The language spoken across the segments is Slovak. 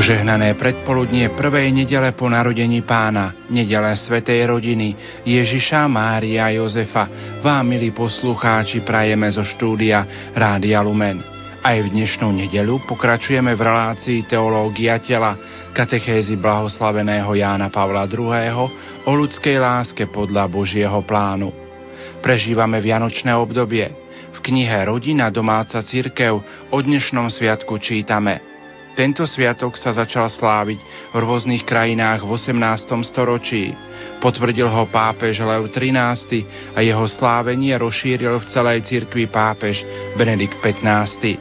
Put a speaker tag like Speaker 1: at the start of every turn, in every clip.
Speaker 1: Požehnané predpoludnie prvej nedele po narodení pána, nedele Svetej rodiny Ježiša, Mária a Jozefa, vám, milí poslucháči, prajeme zo štúdia Rádia Lumen. Aj v dnešnú nedelu pokračujeme v relácii Teológia tela, katechézy blahoslaveného Jána Pavla II. o ľudskej láske podľa Božieho plánu. Prežívame vianočné obdobie. V knihe Rodina domáca církev o dnešnom sviatku čítame – tento sviatok sa začal sláviť v rôznych krajinách v 18. storočí. Potvrdil ho pápež Lev XIII a jeho slávenie rozšíril v celej cirkvi pápež Benedikt XV.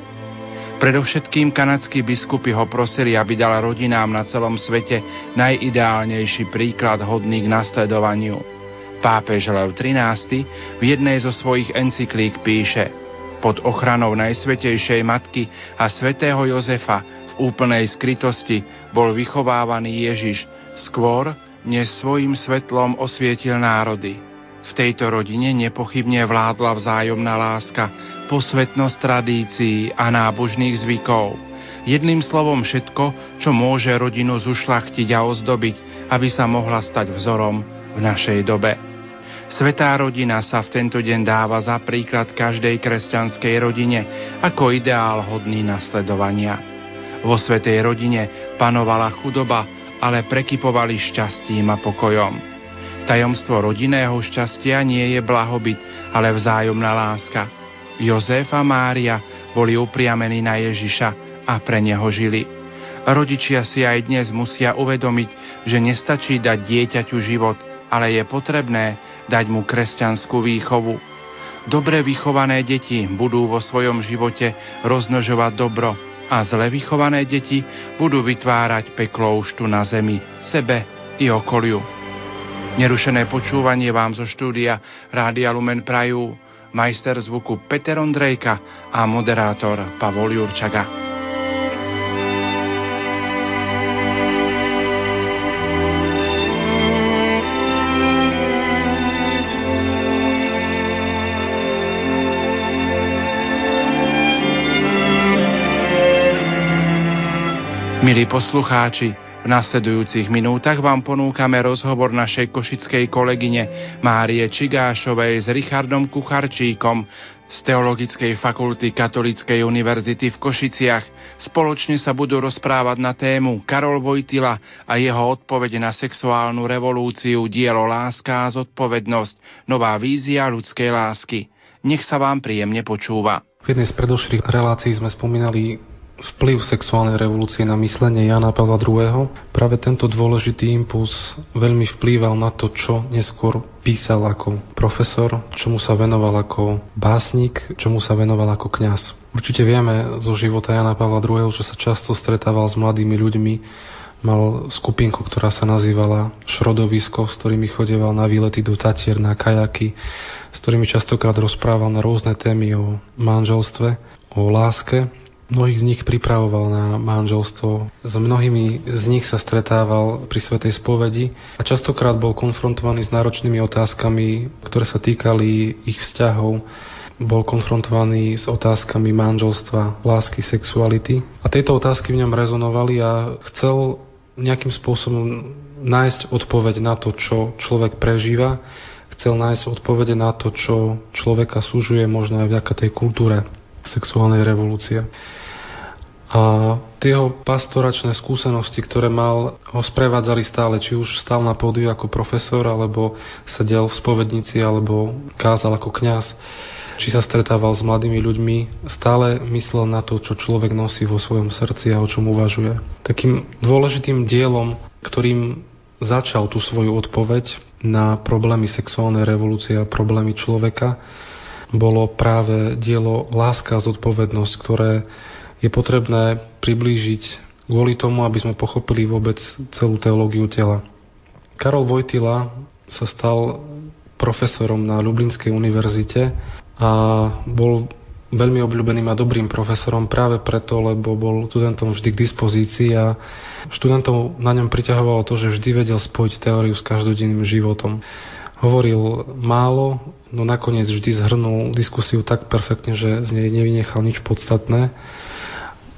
Speaker 1: Predovšetkým kanadskí biskupy ho prosili, aby dal rodinám na celom svete najideálnejší príklad hodný k nasledovaniu. Pápež Lev XIII v jednej zo svojich encyklík píše pod ochranou Najsvetejšej Matky a svätého Jozefa úplnej skrytosti bol vychovávaný Ježiš skôr, než svojim svetlom osvietil národy. V tejto rodine nepochybne vládla vzájomná láska, posvetnosť tradícií a nábožných zvykov. Jedným slovom všetko, čo môže rodinu zušlachtiť a ozdobiť, aby sa mohla stať vzorom v našej dobe. Svetá rodina sa v tento deň dáva za príklad každej kresťanskej rodine ako ideál hodný nasledovania. Vo svetej rodine panovala chudoba, ale prekypovali šťastím a pokojom. Tajomstvo rodinného šťastia nie je blahobyt, ale vzájomná láska. Jozef a Mária boli upriamení na Ježiša a pre neho žili. Rodičia si aj dnes musia uvedomiť, že nestačí dať dieťaťu život, ale je potrebné dať mu kresťanskú výchovu. Dobre vychované deti budú vo svojom živote roznožovať dobro a zle vychované deti budú vytvárať peklo už tu na zemi, sebe i okoliu. Nerušené počúvanie vám zo štúdia Rádia Lumen Prajú majster zvuku Peter Ondrejka a moderátor Pavol Jurčaga. Milí poslucháči, v nasledujúcich minútach vám ponúkame rozhovor našej košickej kolegyne Márie Čigášovej s Richardom Kucharčíkom z Teologickej fakulty Katolíckej univerzity v Košiciach. Spoločne sa budú rozprávať na tému Karol Vojtila a jeho odpoveď na sexuálnu revolúciu dielo Láska a zodpovednosť, nová vízia ľudskej lásky. Nech sa vám príjemne počúva.
Speaker 2: V jednej z predošlých relácií sme spomínali vplyv sexuálnej revolúcie na myslenie Jana Pavla II. Práve tento dôležitý impuls veľmi vplýval na to, čo neskôr písal ako profesor, čomu sa venoval ako básnik, čomu sa venoval ako kňaz. Určite vieme zo života Jana Pavla II., že sa často stretával s mladými ľuďmi, mal skupinku, ktorá sa nazývala Šrodovisko, s ktorými chodeval na výlety do Tatier, na kajaky, s ktorými častokrát rozprával na rôzne témy o manželstve, o láske Mnohých z nich pripravoval na manželstvo. S mnohými z nich sa stretával pri Svetej spovedi a častokrát bol konfrontovaný s náročnými otázkami, ktoré sa týkali ich vzťahov bol konfrontovaný s otázkami manželstva, lásky, sexuality. A tieto otázky v ňom rezonovali a chcel nejakým spôsobom nájsť odpoveď na to, čo človek prežíva. Chcel nájsť odpovede na to, čo človeka súžuje možno aj vďaka tej kultúre sexuálnej revolúcie. A tie pastoračné skúsenosti, ktoré mal, ho sprevádzali stále, či už stál na pódiu ako profesor, alebo sedel v spovednici, alebo kázal ako kňaz, či sa stretával s mladými ľuďmi, stále myslel na to, čo človek nosí vo svojom srdci a o čom uvažuje. Takým dôležitým dielom, ktorým začal tú svoju odpoveď na problémy sexuálnej revolúcie a problémy človeka, bolo práve dielo Láska a zodpovednosť, ktoré je potrebné priblížiť kvôli tomu, aby sme pochopili vôbec celú teológiu tela. Karol Vojtila sa stal profesorom na Lublinskej univerzite a bol veľmi obľúbeným a dobrým profesorom práve preto, lebo bol študentom vždy k dispozícii a študentov na ňom priťahovalo to, že vždy vedel spojiť teóriu s každodenným životom. Hovoril málo, no nakoniec vždy zhrnul diskusiu tak perfektne, že z nej nevynechal nič podstatné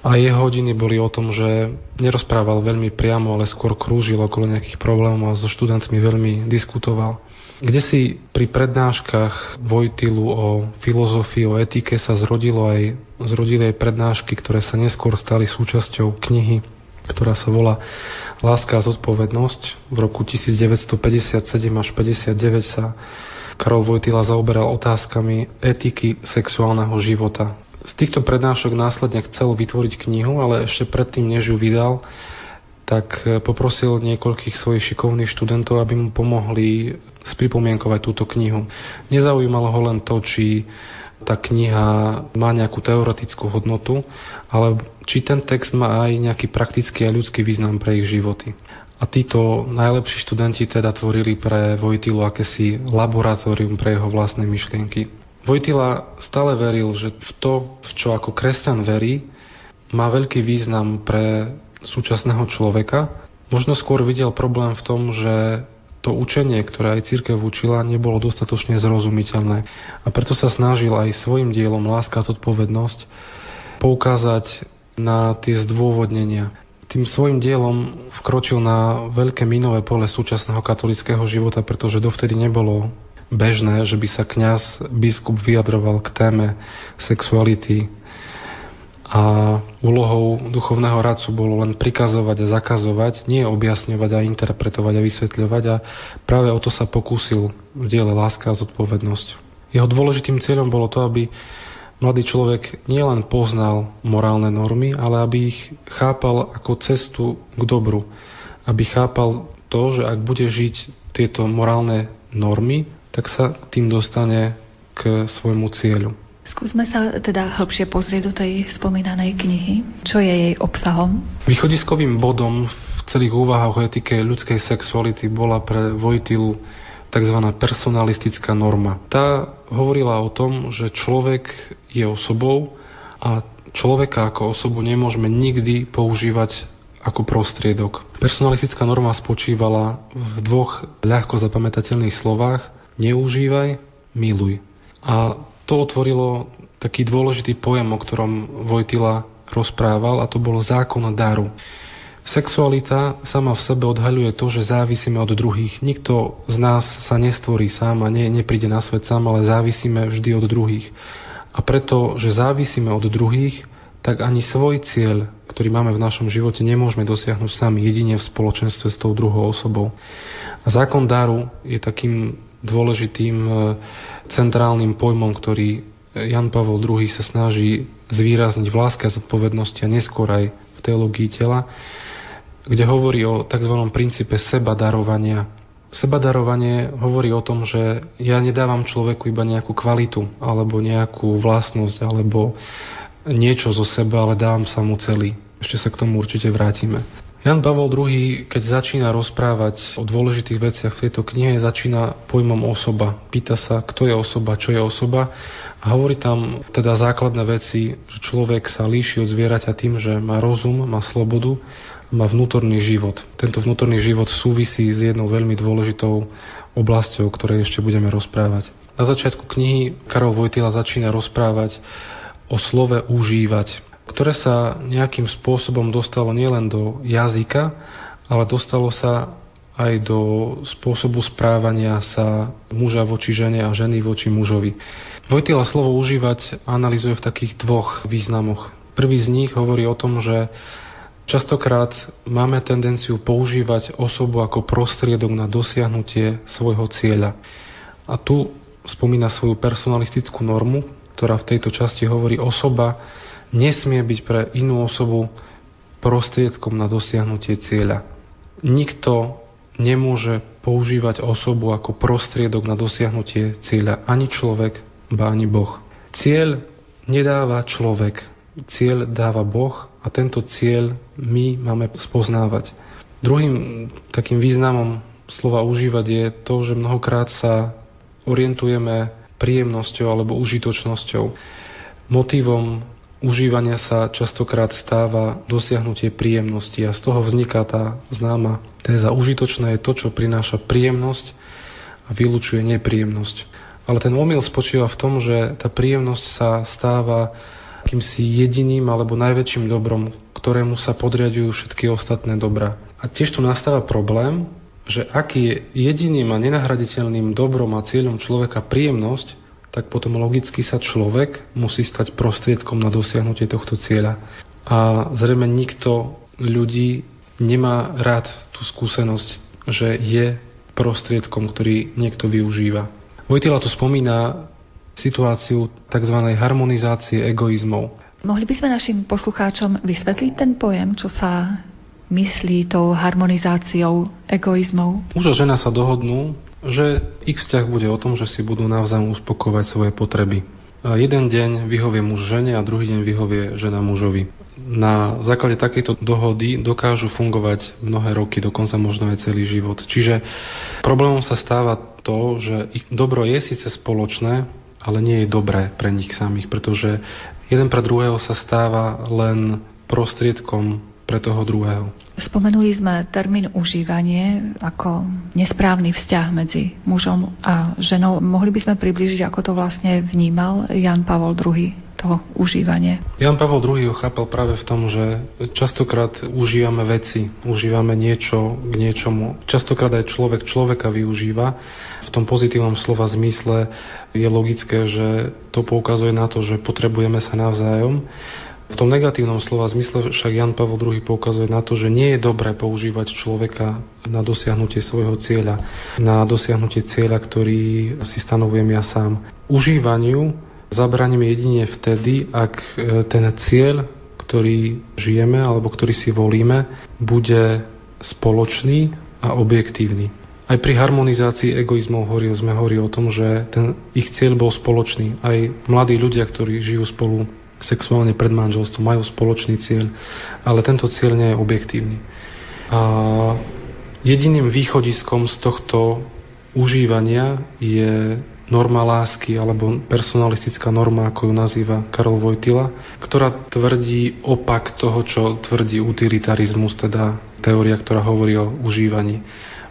Speaker 2: A jeho hodiny boli o tom, že nerozprával veľmi priamo, ale skôr krúžil okolo nejakých problémov a so študentmi veľmi diskutoval. Kde si pri prednáškach Vojtilu o filozofii, o etike sa zrodilo aj, zrodili aj prednášky, ktoré sa neskôr stali súčasťou knihy, ktorá sa volá Láska a zodpovednosť. V roku 1957 až 59 sa Karol Vojtila zaoberal otázkami etiky sexuálneho života. Z týchto prednášok následne chcel vytvoriť knihu, ale ešte predtým, než ju vydal, tak poprosil niekoľkých svojich šikovných študentov, aby mu pomohli spripomienkovať túto knihu. Nezaujímalo ho len to, či tá kniha má nejakú teoretickú hodnotu, ale či ten text má aj nejaký praktický a ľudský význam pre ich životy. A títo najlepší študenti teda tvorili pre Vojtilu akési laboratórium pre jeho vlastné myšlienky. Vojtila stále veril, že v to, v čo ako kresťan verí, má veľký význam pre súčasného človeka. Možno skôr videl problém v tom, že to učenie, ktoré aj církev učila, nebolo dostatočne zrozumiteľné. A preto sa snažil aj svojim dielom Láska a zodpovednosť poukázať na tie zdôvodnenia tým svojim dielom vkročil na veľké minové pole súčasného katolického života, pretože dovtedy nebolo bežné, že by sa kňaz, biskup vyjadroval k téme sexuality a úlohou duchovného radcu bolo len prikazovať a zakazovať, nie objasňovať a interpretovať a vysvetľovať a práve o to sa pokúsil v diele Láska a zodpovednosť. Jeho dôležitým cieľom bolo to, aby mladý človek nielen poznal morálne normy, ale aby ich chápal ako cestu k dobru. Aby chápal to, že ak bude žiť tieto morálne normy, tak sa tým dostane k svojmu cieľu.
Speaker 3: Skúsme sa teda hĺbšie pozrieť do tej spomínanej knihy. Čo je jej obsahom?
Speaker 2: Východiskovým bodom v celých úvahách o etike ľudskej sexuality bola pre Vojtilu tzv. personalistická norma. Tá hovorila o tom, že človek je osobou a človeka ako osobu nemôžeme nikdy používať ako prostriedok. Personalistická norma spočívala v dvoch ľahko zapamätateľných slovách neužívaj, miluj. A to otvorilo taký dôležitý pojem, o ktorom Vojtila rozprával a to bol zákon daru. Sexualita sama v sebe odhaľuje to, že závisíme od druhých. Nikto z nás sa nestvorí sám a ne, nepríde na svet sám, ale závisíme vždy od druhých. A preto, že závisíme od druhých, tak ani svoj cieľ, ktorý máme v našom živote, nemôžeme dosiahnuť sami, jedine v spoločenstve s tou druhou osobou. A zákon daru je takým dôležitým e, centrálnym pojmom, ktorý Jan Pavel II sa snaží zvýrazniť v láske a zodpovednosti a neskôr aj v teológii tela kde hovorí o tzv. princípe seba darovania. Seba darovanie hovorí o tom, že ja nedávam človeku iba nejakú kvalitu alebo nejakú vlastnosť alebo niečo zo seba, ale dávam sa mu celý. Ešte sa k tomu určite vrátime. Jan Pavol II, keď začína rozprávať o dôležitých veciach v tejto knihe, začína pojmom osoba. Pýta sa, kto je osoba, čo je osoba a hovorí tam teda základné veci, že človek sa líši od zvieraťa tým, že má rozum, má slobodu má vnútorný život. Tento vnútorný život súvisí s jednou veľmi dôležitou oblasťou, o ktorej ešte budeme rozprávať. Na začiatku knihy Karol Vojtila začína rozprávať o slove užívať, ktoré sa nejakým spôsobom dostalo nielen do jazyka, ale dostalo sa aj do spôsobu správania sa muža voči žene a ženy voči mužovi. Vojtila slovo užívať analizuje v takých dvoch významoch. Prvý z nich hovorí o tom, že Častokrát máme tendenciu používať osobu ako prostriedok na dosiahnutie svojho cieľa. A tu spomína svoju personalistickú normu, ktorá v tejto časti hovorí, osoba nesmie byť pre inú osobu prostriedkom na dosiahnutie cieľa. Nikto nemôže používať osobu ako prostriedok na dosiahnutie cieľa. Ani človek, ba ani Boh. Cieľ nedáva človek, cieľ dáva Boh a tento cieľ my máme spoznávať. Druhým takým významom slova užívať je to, že mnohokrát sa orientujeme príjemnosťou alebo užitočnosťou. Motívom užívania sa častokrát stáva dosiahnutie príjemnosti a z toho vzniká tá známa téza. Užitočné je to, čo prináša príjemnosť a vylúčuje nepríjemnosť. Ale ten omyl spočíva v tom, že tá príjemnosť sa stáva akýmsi jediným alebo najväčším dobrom, ktorému sa podriadujú všetky ostatné dobra. A tiež tu nastáva problém, že ak je jediným a nenahraditeľným dobrom a cieľom človeka príjemnosť, tak potom logicky sa človek musí stať prostriedkom na dosiahnutie tohto cieľa. A zrejme nikto ľudí nemá rád tú skúsenosť, že je prostriedkom, ktorý niekto využíva. Vojtila tu spomína situáciu tzv. harmonizácie egoizmov.
Speaker 3: Mohli by sme našim poslucháčom vysvetliť ten pojem, čo sa myslí tou harmonizáciou egoizmov?
Speaker 2: Muž a žena sa dohodnú, že ich vzťah bude o tom, že si budú navzájom uspokovať svoje potreby. Jeden deň vyhovie muž žene a druhý deň vyhovie žena mužovi. Na základe takejto dohody dokážu fungovať mnohé roky, dokonca možno aj celý život. Čiže problémom sa stáva to, že ich dobro je síce spoločné, ale nie je dobré pre nich samých, pretože jeden pre druhého sa stáva len prostriedkom pre toho druhého.
Speaker 3: Spomenuli sme termín užívanie ako nesprávny vzťah medzi mužom a ženou. Mohli by sme približiť, ako to vlastne vnímal Jan Pavol II to užívanie.
Speaker 2: Jan Pavel II ho chápal práve v tom, že častokrát užívame veci, užívame niečo k niečomu. Častokrát aj človek človeka využíva. V tom pozitívnom slova zmysle je logické, že to poukazuje na to, že potrebujeme sa navzájom. V tom negatívnom slova zmysle však Jan Pavel II poukazuje na to, že nie je dobré používať človeka na dosiahnutie svojho cieľa, na dosiahnutie cieľa, ktorý si stanovujem ja sám. Užívaniu zabraníme jedine vtedy, ak e, ten cieľ, ktorý žijeme alebo ktorý si volíme, bude spoločný a objektívny. Aj pri harmonizácii egoizmov horí, sme hovorí o tom, že ten ich cieľ bol spoločný. Aj mladí ľudia, ktorí žijú spolu sexuálne pred manželstvom, majú spoločný cieľ, ale tento cieľ nie je objektívny. A jediným východiskom z tohto užívania je norma lásky alebo personalistická norma, ako ju nazýva Karol Vojtila, ktorá tvrdí opak toho, čo tvrdí utilitarizmus, teda teória, ktorá hovorí o užívaní.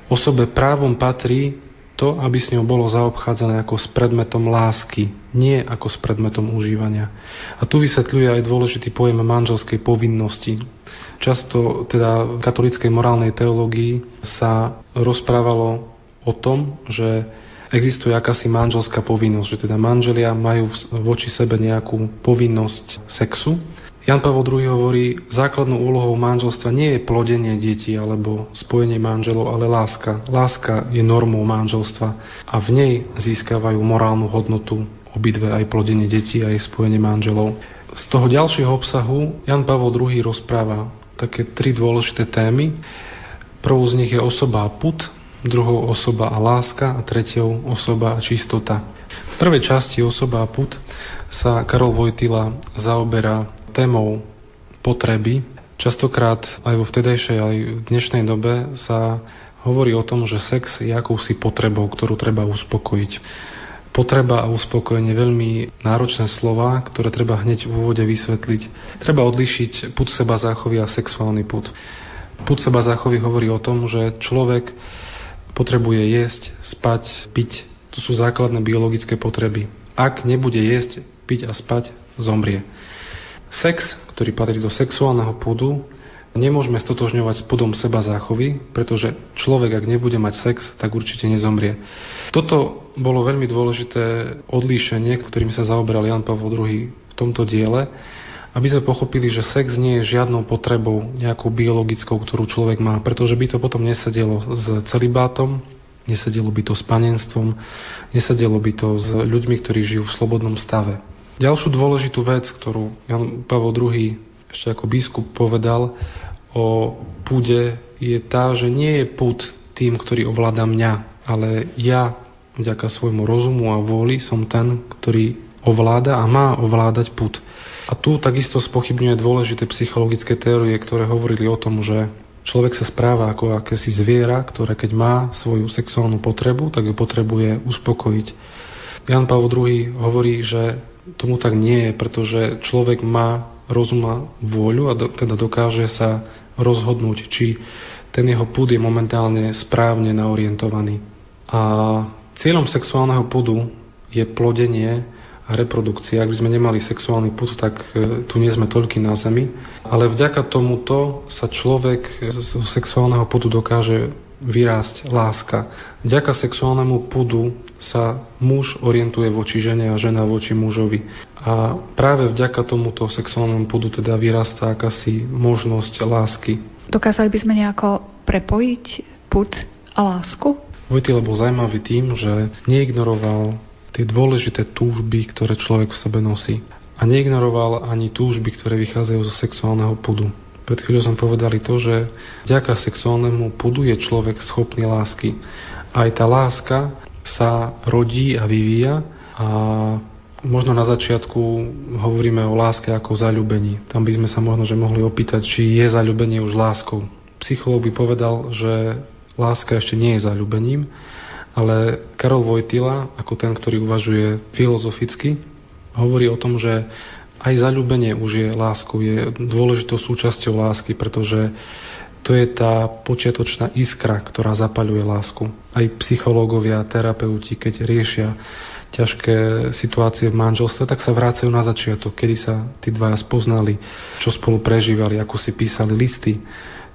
Speaker 2: Osobe právom patrí to, aby s ňou bolo zaobchádzané ako s predmetom lásky, nie ako s predmetom užívania. A tu vysvetľuje aj dôležitý pojem manželskej povinnosti. Často teda v katolíckej morálnej teológii sa rozprávalo o tom, že existuje akási manželská povinnosť, že teda manželia majú voči sebe nejakú povinnosť sexu Jan Pavel II hovorí, základnou úlohou manželstva nie je plodenie detí alebo spojenie manželov, ale láska. Láska je normou manželstva a v nej získavajú morálnu hodnotu obidve aj plodenie detí, aj spojenie manželov. Z toho ďalšieho obsahu Jan Pavel II rozpráva také tri dôležité témy. Prvou z nich je osoba a put, druhou osoba a láska a tretiou osoba a čistota. V prvej časti osoba a put sa Karol Vojtila zaoberá témou potreby. Častokrát aj vo vtedajšej, aj v dnešnej dobe sa hovorí o tom, že sex je akousi potrebou, ktorú treba uspokojiť. Potreba a uspokojenie veľmi náročné slova, ktoré treba hneď v úvode vysvetliť. Treba odlišiť put seba záchovy a sexuálny put. Put seba záchovy hovorí o tom, že človek potrebuje jesť, spať, piť. To sú základné biologické potreby. Ak nebude jesť, piť a spať, zomrie. Sex, ktorý patrí do sexuálneho púdu, nemôžeme stotožňovať s pudom seba záchovy, pretože človek, ak nebude mať sex, tak určite nezomrie. Toto bolo veľmi dôležité odlíšenie, ktorým sa zaoberal Jan Pavel II v tomto diele, aby sme pochopili, že sex nie je žiadnou potrebou, nejakou biologickou, ktorú človek má, pretože by to potom nesedelo s celibátom, nesedelo by to s panenstvom, nesedelo by to s ľuďmi, ktorí žijú v slobodnom stave. Ďalšiu dôležitú vec, ktorú Jan Pavel II ešte ako biskup povedal o púde, je tá, že nie je púd tým, ktorý ovláda mňa, ale ja vďaka svojmu rozumu a vôli som ten, ktorý ovláda a má ovládať púd. A tu takisto spochybňuje dôležité psychologické teórie, ktoré hovorili o tom, že človek sa správa ako akési zviera, ktoré keď má svoju sexuálnu potrebu, tak ju potrebuje uspokojiť. Jan Pavel II hovorí, že tomu tak nie je, pretože človek má rozum a vôľu a do, teda dokáže sa rozhodnúť, či ten jeho púd je momentálne správne naorientovaný. A cieľom sexuálneho púdu je plodenie a reprodukcia. Ak by sme nemali sexuálny put, tak e, tu nie sme toľky na Zemi. Ale vďaka tomuto sa človek z sexuálneho putu dokáže vyrásť láska. Vďaka sexuálnemu pudu sa muž orientuje voči žene a žena voči mužovi. A práve vďaka tomuto sexuálnemu pudu teda vyrastá akási možnosť lásky.
Speaker 3: Dokázali by sme nejako prepojiť put a lásku?
Speaker 2: Vojtila bol zaujímavý tým, že neignoroval tie dôležité túžby, ktoré človek v sebe nosí. A neignoroval ani túžby, ktoré vychádzajú zo sexuálneho pudu. Pred chvíľou som povedali to, že vďaka sexuálnemu pudu je človek schopný lásky. Aj tá láska sa rodí a vyvíja a možno na začiatku hovoríme o láske ako o zaľúbení. Tam by sme sa možno že mohli opýtať, či je zaľúbenie už láskou. Psychológ by povedal, že láska ešte nie je zaľúbením, ale Karol Vojtila, ako ten, ktorý uvažuje filozoficky, hovorí o tom, že aj zaľúbenie už je láskou, je dôležitou súčasťou lásky, pretože to je tá počiatočná iskra, ktorá zapaľuje lásku. Aj psychológovia, terapeuti, keď riešia ťažké situácie v manželstve, tak sa vrácajú na začiatok, kedy sa tí dvaja spoznali, čo spolu prežívali, ako si písali listy,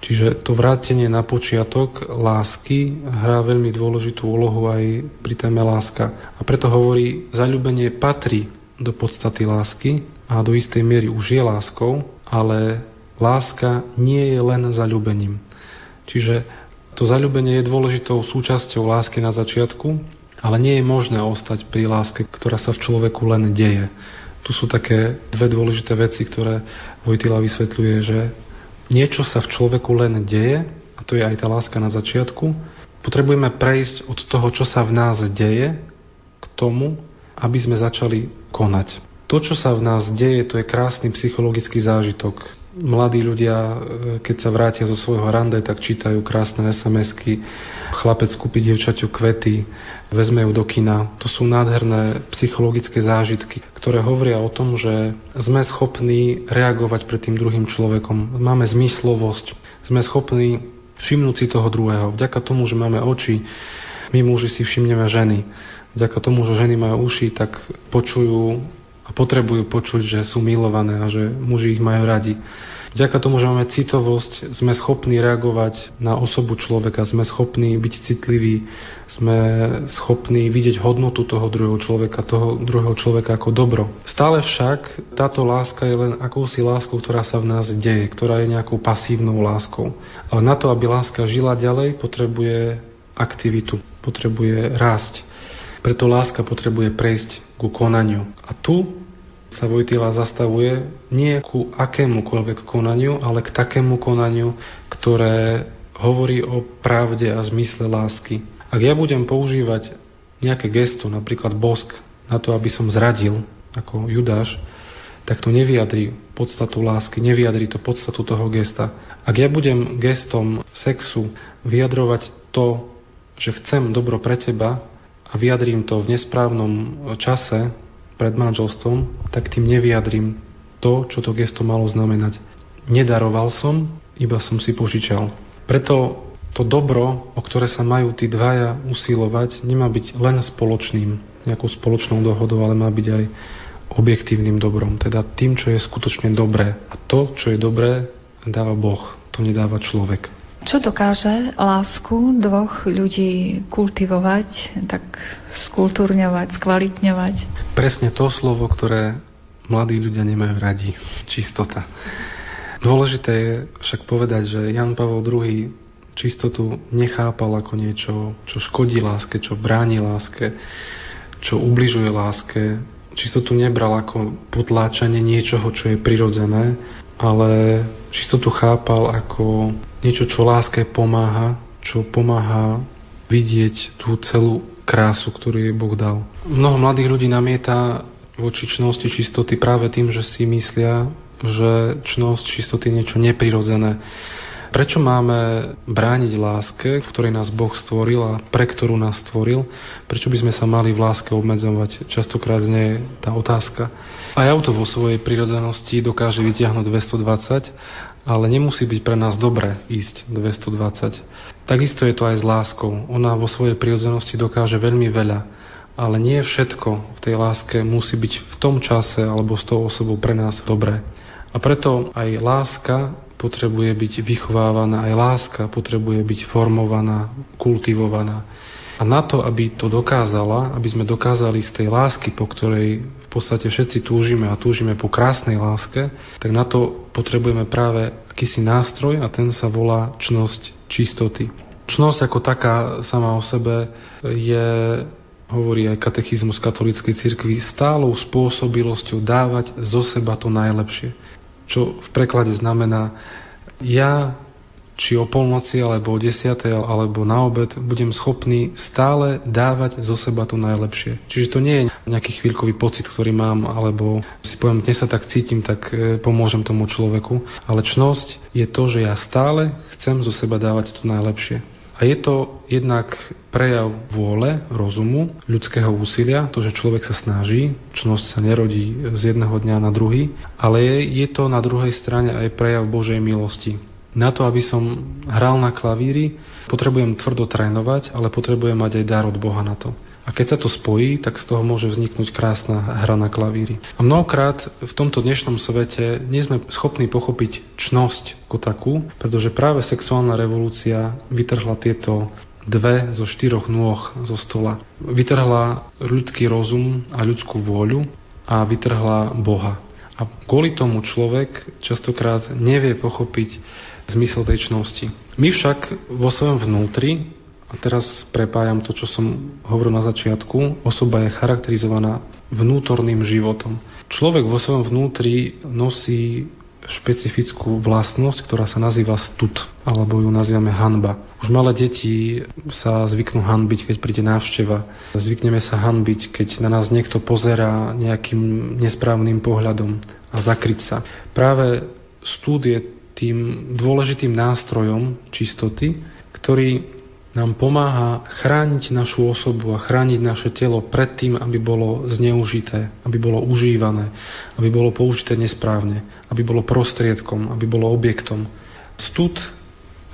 Speaker 2: Čiže to vrátenie na počiatok lásky hrá veľmi dôležitú úlohu aj pri téme láska. A preto hovorí, zaľúbenie patrí do podstaty lásky a do istej miery už je láskou, ale láska nie je len zaľúbením. Čiže to zaľúbenie je dôležitou súčasťou lásky na začiatku, ale nie je možné ostať pri láske, ktorá sa v človeku len deje. Tu sú také dve dôležité veci, ktoré Vojtila vysvetľuje, že niečo sa v človeku len deje, a to je aj tá láska na začiatku, potrebujeme prejsť od toho, čo sa v nás deje, k tomu, aby sme začali konať. To, čo sa v nás deje, to je krásny psychologický zážitok. Mladí ľudia, e, keď sa vrátia zo svojho rande, tak čítajú krásne SMS-ky. Chlapec kúpi dievčaťu kvety, vezme ju do kina. To sú nádherné psychologické zážitky, ktoré hovoria o tom, že sme schopní reagovať pred tým druhým človekom. Máme zmyslovosť, sme schopní všimnúť si toho druhého. Vďaka tomu, že máme oči, my muži si všimneme ženy. Vďaka tomu, že ženy majú uši, tak počujú a potrebujú počuť, že sú milované a že muži ich majú radi. Vďaka tomu, že máme citovosť, sme schopní reagovať na osobu človeka, sme schopní byť citliví, sme schopní vidieť hodnotu toho druhého človeka, toho druhého človeka ako dobro. Stále však táto láska je len akousi láskou, ktorá sa v nás deje, ktorá je nejakou pasívnou láskou. Ale na to, aby láska žila ďalej, potrebuje aktivitu, potrebuje rásť. Preto láska potrebuje prejsť ku konaniu. A tu sa Vojtila zastavuje nie ku akémukoľvek konaniu, ale k takému konaniu, ktoré hovorí o pravde a zmysle lásky. Ak ja budem používať nejaké gesto, napríklad bosk, na to, aby som zradil, ako Judáš, tak to nevyjadrí podstatu lásky, nevyjadrí to podstatu toho gesta. Ak ja budem gestom sexu vyjadrovať to, že chcem dobro pre teba, a vyjadrím to v nesprávnom čase pred manželstvom, tak tým nevyjadrím to, čo to gesto malo znamenať. Nedaroval som, iba som si požičal. Preto to dobro, o ktoré sa majú tí dvaja usilovať, nemá byť len spoločným, nejakou spoločnou dohodou, ale má byť aj objektívnym dobrom, teda tým, čo je skutočne dobré. A to, čo je dobré, dáva Boh, to nedáva človek.
Speaker 3: Čo dokáže lásku dvoch ľudí kultivovať, tak skultúrňovať, skvalitňovať?
Speaker 2: Presne to slovo, ktoré mladí ľudia nemajú radi. Čistota. Dôležité je však povedať, že Jan Pavel II čistotu nechápal ako niečo, čo škodí láske, čo bráni láske, čo ubližuje láske. Čistotu nebral ako potláčanie niečoho, čo je prirodzené, ale čistotu chápal ako niečo, čo láske pomáha, čo pomáha vidieť tú celú krásu, ktorú jej Boh dal. Mnoho mladých ľudí namieta voči čnosti čistoty práve tým, že si myslia, že čnosť čistoty je niečo neprirodzené. Prečo máme brániť láske, v ktorej nás Boh stvoril a pre ktorú nás stvoril? Prečo by sme sa mali v láske obmedzovať? Častokrát znie tá otázka. A auto vo svojej prirodzenosti dokáže vytiahnuť 220, ale nemusí byť pre nás dobré ísť 220. Takisto je to aj s láskou. Ona vo svojej prirodzenosti dokáže veľmi veľa, ale nie všetko v tej láske musí byť v tom čase alebo s tou osobou pre nás dobré. A preto aj láska potrebuje byť vychovávaná, aj láska potrebuje byť formovaná, kultivovaná. A na to, aby to dokázala, aby sme dokázali z tej lásky, po ktorej podstate všetci túžime a túžime po krásnej láske, tak na to potrebujeme práve akýsi nástroj a ten sa volá čnosť čistoty. Čnosť ako taká sama o sebe je hovorí aj katechizmus katolíckej cirkvi, stálou spôsobilosťou dávať zo seba to najlepšie. Čo v preklade znamená, ja či o polnoci, alebo o desiatej, alebo na obed, budem schopný stále dávať zo seba to najlepšie. Čiže to nie je nejaký chvíľkový pocit, ktorý mám, alebo si poviem, dnes sa tak cítim, tak e, pomôžem tomu človeku. Ale čnosť je to, že ja stále chcem zo seba dávať to najlepšie. A je to jednak prejav vôle, rozumu, ľudského úsilia, to, že človek sa snaží, čnosť sa nerodí z jedného dňa na druhý, ale je, je to na druhej strane aj prejav Božej milosti. Na to, aby som hral na klavíri, potrebujem tvrdo trénovať, ale potrebujem mať aj dar od Boha na to. A keď sa to spojí, tak z toho môže vzniknúť krásna hra na klavíri. A mnohokrát v tomto dnešnom svete nie sme schopní pochopiť čnosť ako takú, pretože práve sexuálna revolúcia vytrhla tieto dve zo štyroch nôh zo stola. Vytrhla ľudský rozum a ľudskú vôľu a vytrhla Boha. A kvôli tomu človek častokrát nevie pochopiť zmysel tej čnosti. My však vo svojom vnútri a teraz prepájam to, čo som hovoril na začiatku. Osoba je charakterizovaná vnútorným životom. Človek vo svojom vnútri nosí špecifickú vlastnosť, ktorá sa nazýva stud, alebo ju nazývame hanba. Už malé deti sa zvyknú hanbiť, keď príde návšteva. Zvykneme sa hanbiť, keď na nás niekto pozerá nejakým nesprávnym pohľadom a zakryť sa. Práve stud je tým dôležitým nástrojom čistoty, ktorý nám pomáha chrániť našu osobu a chrániť naše telo pred tým, aby bolo zneužité, aby bolo užívané, aby bolo použité nesprávne, aby bolo prostriedkom, aby bolo objektom. Stud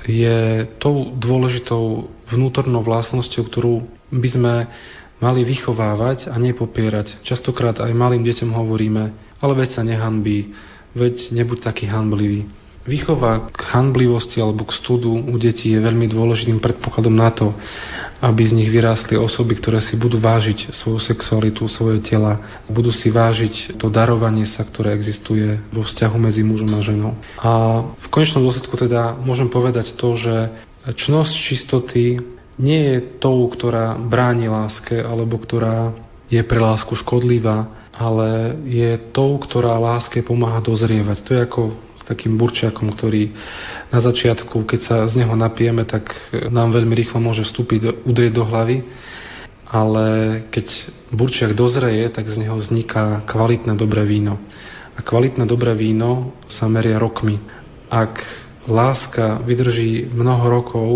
Speaker 2: je tou dôležitou vnútornou vlastnosťou, ktorú by sme mali vychovávať a nepopierať. Častokrát aj malým deťom hovoríme, ale veď sa nehanbí, veď nebuď taký hanblivý. Výchova k handlivosti alebo k studu u detí je veľmi dôležitým predpokladom na to, aby z nich vyrástli osoby, ktoré si budú vážiť svoju sexualitu, svoje tela, budú si vážiť to darovanie sa, ktoré existuje vo vzťahu medzi mužom a ženou. A v konečnom dôsledku teda môžem povedať to, že čnosť čistoty nie je tou, ktorá bráni láske alebo ktorá je pre lásku škodlivá, ale je tou, ktorá láske pomáha dozrievať. To je ako s takým burčiakom, ktorý na začiatku, keď sa z neho napijeme, tak nám veľmi rýchlo môže vstúpiť, udrieť do hlavy, ale keď burčiak dozreje, tak z neho vzniká kvalitné dobré víno. A kvalitné dobré víno sa meria rokmi. Ak láska vydrží mnoho rokov,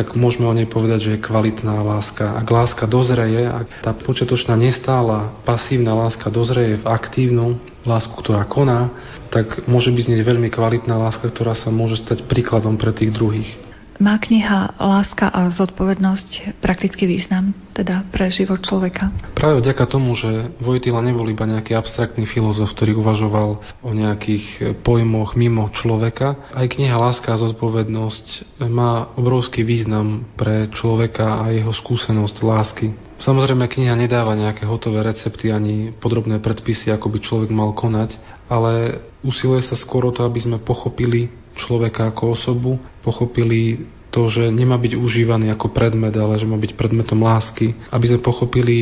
Speaker 2: tak môžeme o nej povedať, že je kvalitná láska. Ak láska dozreje, ak tá počiatočná nestála pasívna láska dozreje v aktívnu lásku, ktorá koná, tak môže byť znieť veľmi kvalitná láska, ktorá sa môže stať príkladom pre tých druhých.
Speaker 3: Má kniha Láska a zodpovednosť praktický význam, teda pre život človeka?
Speaker 2: Práve vďaka tomu, že Vojtila nebol iba nejaký abstraktný filozof, ktorý uvažoval o nejakých pojmoch mimo človeka, aj kniha Láska a zodpovednosť má obrovský význam pre človeka a jeho skúsenosť lásky. Samozrejme, kniha nedáva nejaké hotové recepty ani podrobné predpisy, ako by človek mal konať, ale usiluje sa skôr o to, aby sme pochopili človeka ako osobu, pochopili to, že nemá byť užívaný ako predmet, ale že má byť predmetom lásky. Aby sme pochopili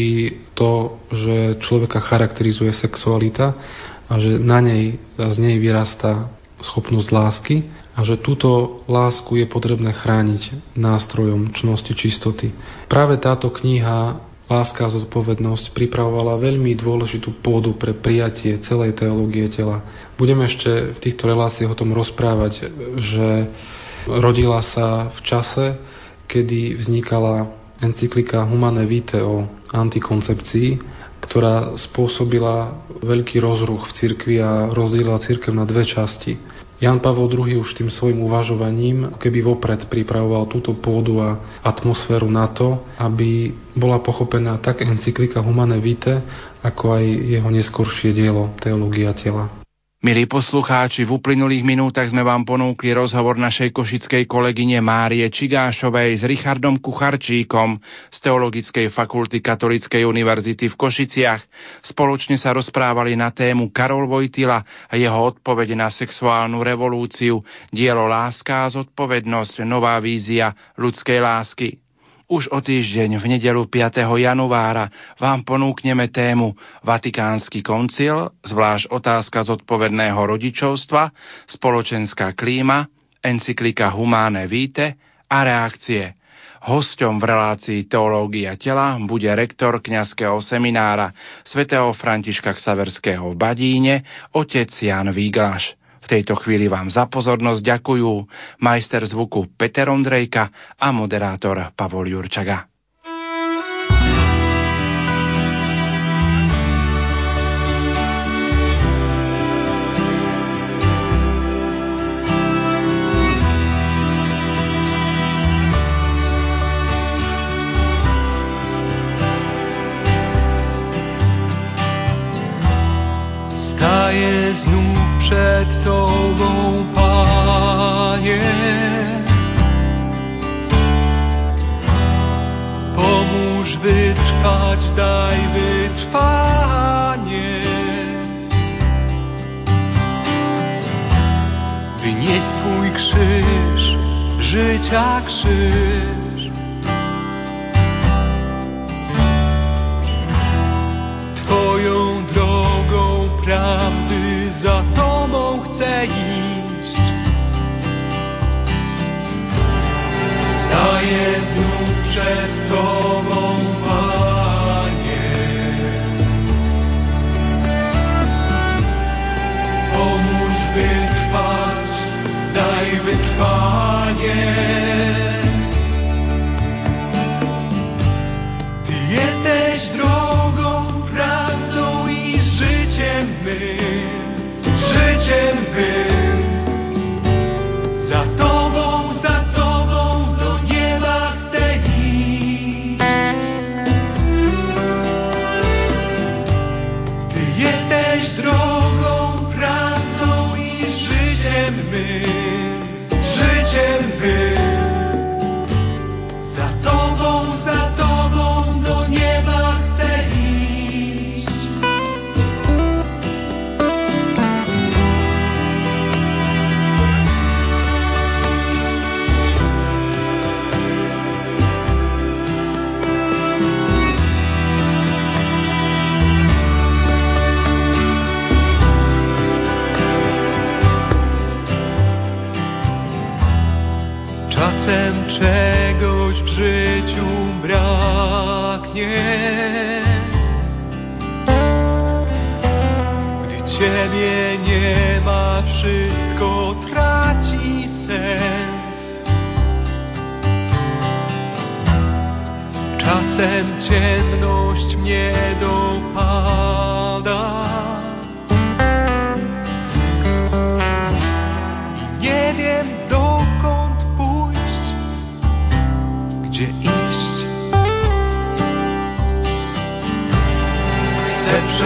Speaker 2: to, že človeka charakterizuje sexualita a že na nej a z nej vyrastá schopnosť lásky a že túto lásku je potrebné chrániť nástrojom čnosti čistoty. Práve táto kniha Láska a zodpovednosť pripravovala veľmi dôležitú pôdu pre prijatie celej teológie tela. Budeme ešte v týchto reláciách o tom rozprávať, že rodila sa v čase, kedy vznikala encyklika Humane Vitae o antikoncepcii, ktorá spôsobila veľký rozruch v cirkvi a rozdielila cirkev na dve časti. Jan Pavel II už tým svojim uvažovaním keby vopred pripravoval túto pôdu a atmosféru na to, aby bola pochopená tak encyklika Humane Vitae, ako aj jeho neskoršie dielo Teológia tela.
Speaker 1: Milí poslucháči, v uplynulých minútach sme vám ponúkli rozhovor našej košickej kolegyne Márie Čigášovej s Richardom Kucharčíkom z Teologickej fakulty Katolíckej univerzity v Košiciach. Spoločne sa rozprávali na tému Karol Vojtila a jeho odpovede na sexuálnu revolúciu, dielo Láska a zodpovednosť, nová vízia ľudskej lásky. Už o týždeň v nedelu 5. januára vám ponúkneme tému Vatikánsky koncil, zvlášť otázka zodpovedného rodičovstva, spoločenská klíma, encyklika Humane Vitae a reakcie. Hosťom v relácii Teológia tela bude rektor kňazského seminára svätého Františka Ksaverského v Badíne, otec Jan Víglaš tejto chvíli vám za pozornosť ďakujú majster zvuku Peter Ondrejka a moderátor Pavol Jurčaga.
Speaker 4: przed Tobą, Panie. Pomóż wytrwać, daj wytrwanie. Wynieś swój krzyż, życia krzyż.